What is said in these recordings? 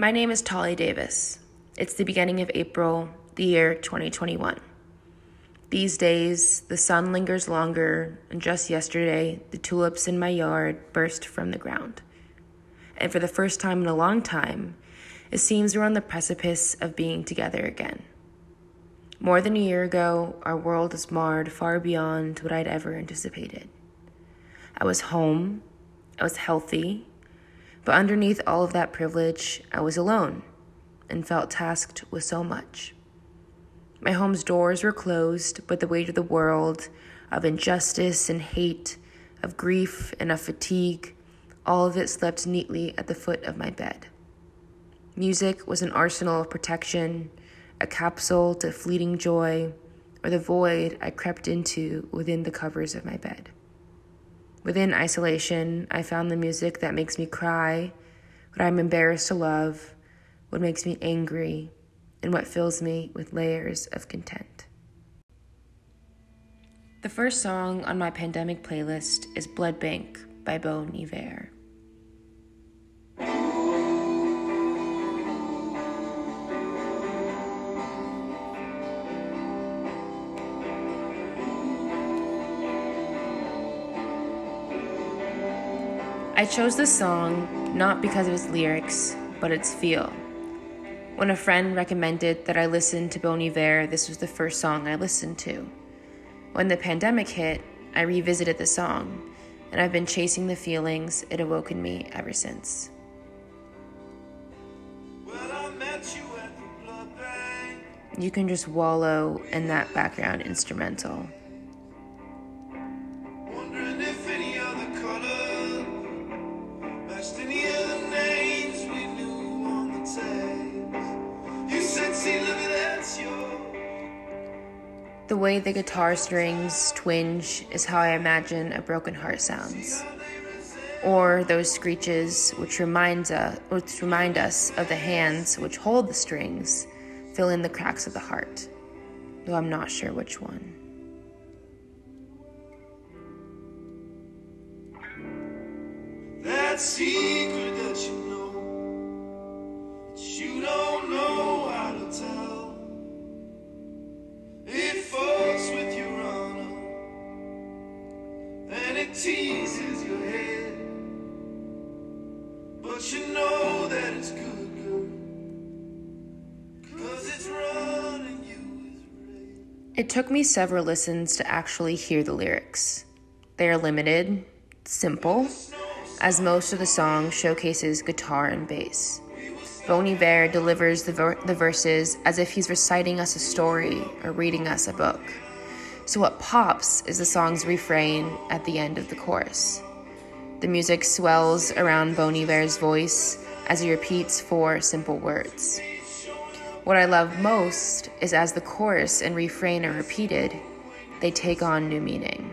My name is Tolly Davis. It's the beginning of April, the year 2021. These days, the sun lingers longer, and just yesterday, the tulips in my yard burst from the ground. And for the first time in a long time, it seems we're on the precipice of being together again. More than a year ago, our world was marred far beyond what I'd ever anticipated. I was home, I was healthy, but underneath all of that privilege, I was alone and felt tasked with so much. My home's doors were closed, but the weight of the world, of injustice and hate, of grief and of fatigue, all of it slept neatly at the foot of my bed. Music was an arsenal of protection, a capsule to fleeting joy, or the void I crept into within the covers of my bed. Within isolation, I found the music that makes me cry, what I'm embarrassed to love, what makes me angry, and what fills me with layers of content. The first song on my pandemic playlist is Blood Bank by Bon Iver. I chose this song not because of its lyrics, but its feel. When a friend recommended that I listen to Bon Iver, this was the first song I listened to. When the pandemic hit, I revisited the song, and I've been chasing the feelings it awoke in me ever since. Well, you, you can just wallow in that background instrumental. The way the guitar strings twinge is how I imagine a broken heart sounds. Or those screeches which reminds us, uh, which remind us of the hands which hold the strings, fill in the cracks of the heart, though I'm not sure which one. That secret that you know, It took me several listens to actually hear the lyrics. They are limited, simple, as most of the song showcases guitar and bass. Bon Iver delivers the, ver- the verses as if he's reciting us a story or reading us a book. So, what pops is the song's refrain at the end of the chorus. The music swells around Bon Iver's voice as he repeats four simple words. What I love most is as the chorus and refrain are repeated, they take on new meaning.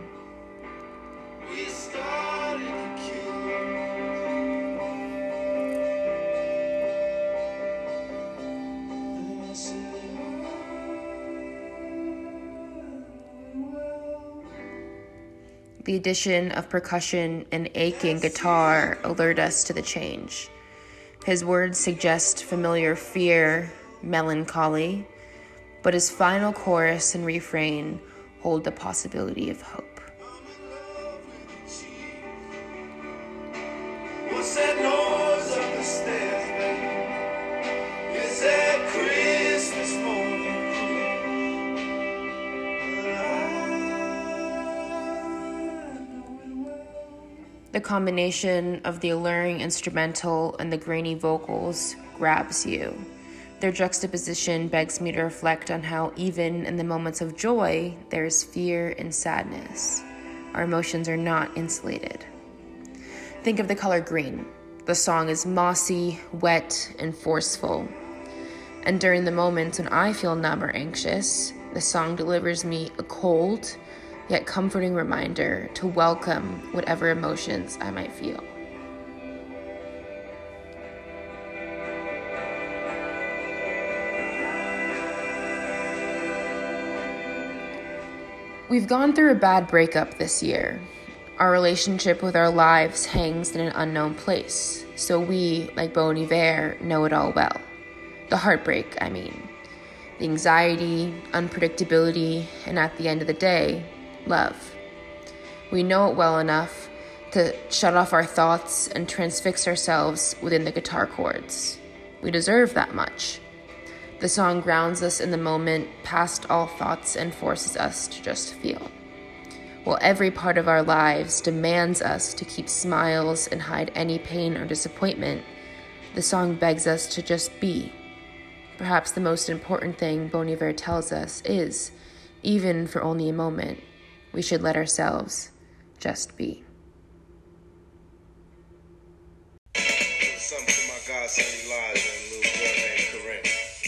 The addition of percussion and aching guitar alert us to the change. His words suggest familiar fear, melancholy, but his final chorus and refrain hold the possibility of hope. The combination of the alluring instrumental and the grainy vocals grabs you. Their juxtaposition begs me to reflect on how, even in the moments of joy, there is fear and sadness. Our emotions are not insulated. Think of the color green. The song is mossy, wet, and forceful. And during the moments when I feel numb or anxious, the song delivers me a cold, yet comforting reminder to welcome whatever emotions I might feel. We've gone through a bad breakup this year. Our relationship with our lives hangs in an unknown place, so we, like Bon Iver, know it all well. The heartbreak, I mean. The anxiety, unpredictability, and at the end of the day, love. We know it well enough to shut off our thoughts and transfix ourselves within the guitar chords. We deserve that much. The song grounds us in the moment, past all thoughts, and forces us to just feel. While every part of our lives demands us to keep smiles and hide any pain or disappointment, the song begs us to just be. Perhaps the most important thing Bon Iver tells us is, even for only a moment, we should let ourselves just be.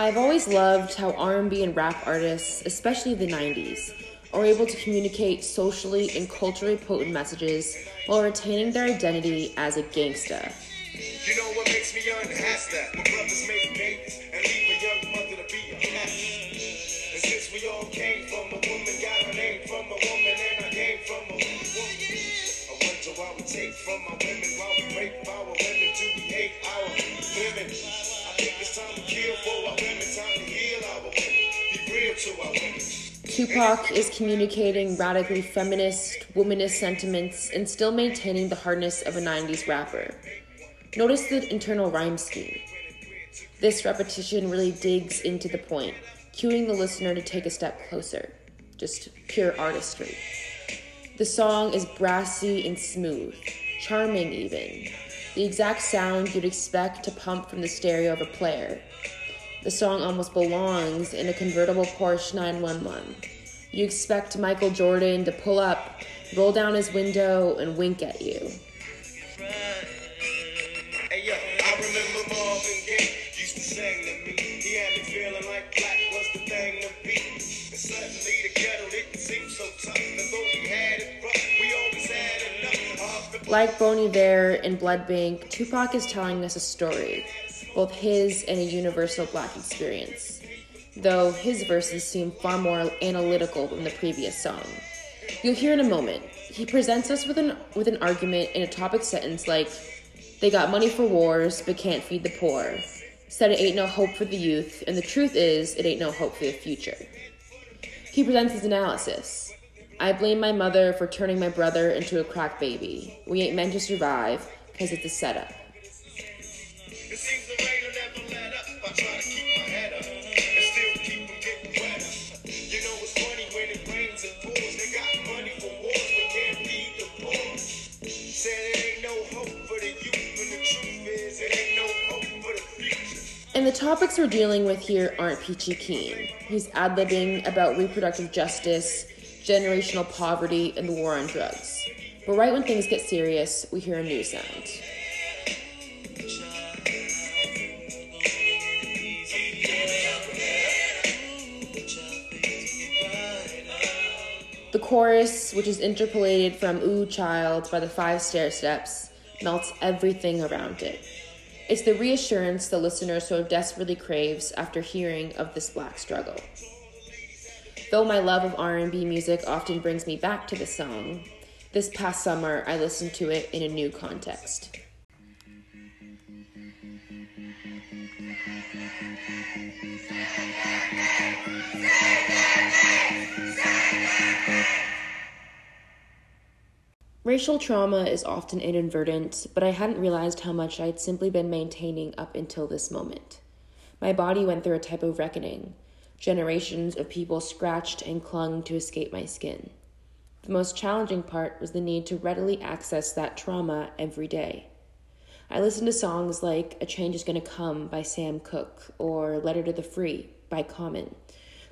I've always loved how R&B and rap artists, especially the 90s, are able to communicate socially and culturally potent messages while retaining their identity as a gangsta. You know Tupac is communicating radically feminist, womanist sentiments and still maintaining the hardness of a 90s rapper. Notice the internal rhyme scheme. This repetition really digs into the point, cueing the listener to take a step closer. Just pure artistry. The song is brassy and smooth, charming even, the exact sound you'd expect to pump from the stereo of a player. The song almost belongs in a convertible Porsche 911. You expect Michael Jordan to pull up, roll down his window, and wink at you. Like Bon Iver in Blood Bank, Tupac is telling us a story, both his and a universal black experience, though his verses seem far more analytical than the previous song. You'll hear in a moment. He presents us with an with an argument in a topic sentence like, "They got money for wars, but can't feed the poor." Said it ain't no hope for the youth, and the truth is, it ain't no hope for the future. He presents his analysis. I blame my mother for turning my brother into a crack baby. We ain't meant to survive because it's a setup. Topics we're dealing with here aren't peachy keen. He's ad libbing about reproductive justice generational poverty, and the war on drugs. But right when things get serious, we hear a new sound. The chorus, which is interpolated from Ooh Child by the Five Stairsteps, melts everything around it. It's the reassurance the listener so desperately craves after hearing of this black struggle. Though my love of R&B music often brings me back to the song, this past summer I listened to it in a new context. Racial trauma is often inadvertent, but I hadn't realized how much I'd simply been maintaining up until this moment. My body went through a type of reckoning Generations of people scratched and clung to escape my skin. The most challenging part was the need to readily access that trauma every day. I listened to songs like A Change Is Gonna Come by Sam Cooke or Letter to the Free by Common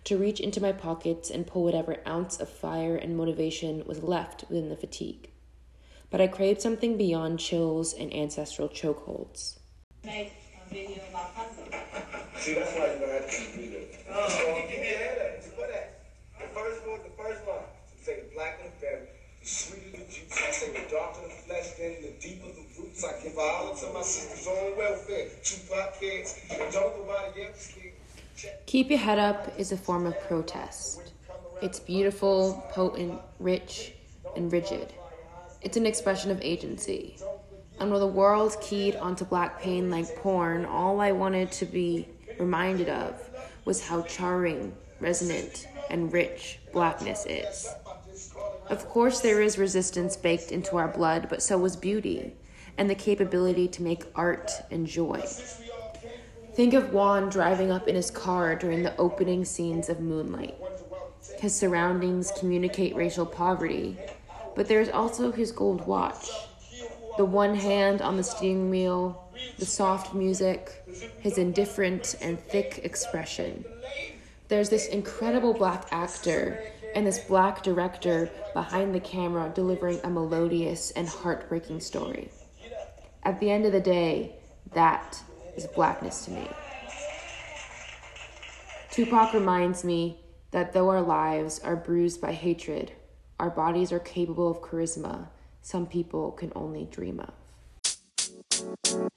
to reach into my pockets and pull whatever ounce of fire and motivation was left within the fatigue. But I craved something beyond chills and ancestral chokeholds. Make a video about puzzles. See, that's why you're gonna have to keep reading. Oh, yeah, that. Put that. The first one, the first line. Say the black and the berry, the sweeter the juice. I say the darker the flesh, then the deeper the roots. I give violence to my sister's own welfare. Tupac kids, and don't nobody ever speak. Keep Your Head Up is a form of protest. It's beautiful, potent, rich, and rigid. It's an expression of agency. And while the world keyed onto black pain like porn, all I wanted to be reminded of was how charring, resonant, and rich blackness is. Of course, there is resistance baked into our blood, but so was beauty and the capability to make art and joy. Think of Juan driving up in his car during the opening scenes of Moonlight. His surroundings communicate racial poverty, but there's also his gold watch. The one hand on the steering wheel, the soft music, his indifferent and thick expression. There's this incredible black actor and this black director behind the camera delivering a melodious and heartbreaking story. At the end of the day, that is blackness to me. Tupac reminds me that though our lives are bruised by hatred, our bodies are capable of charisma some people can only dream of.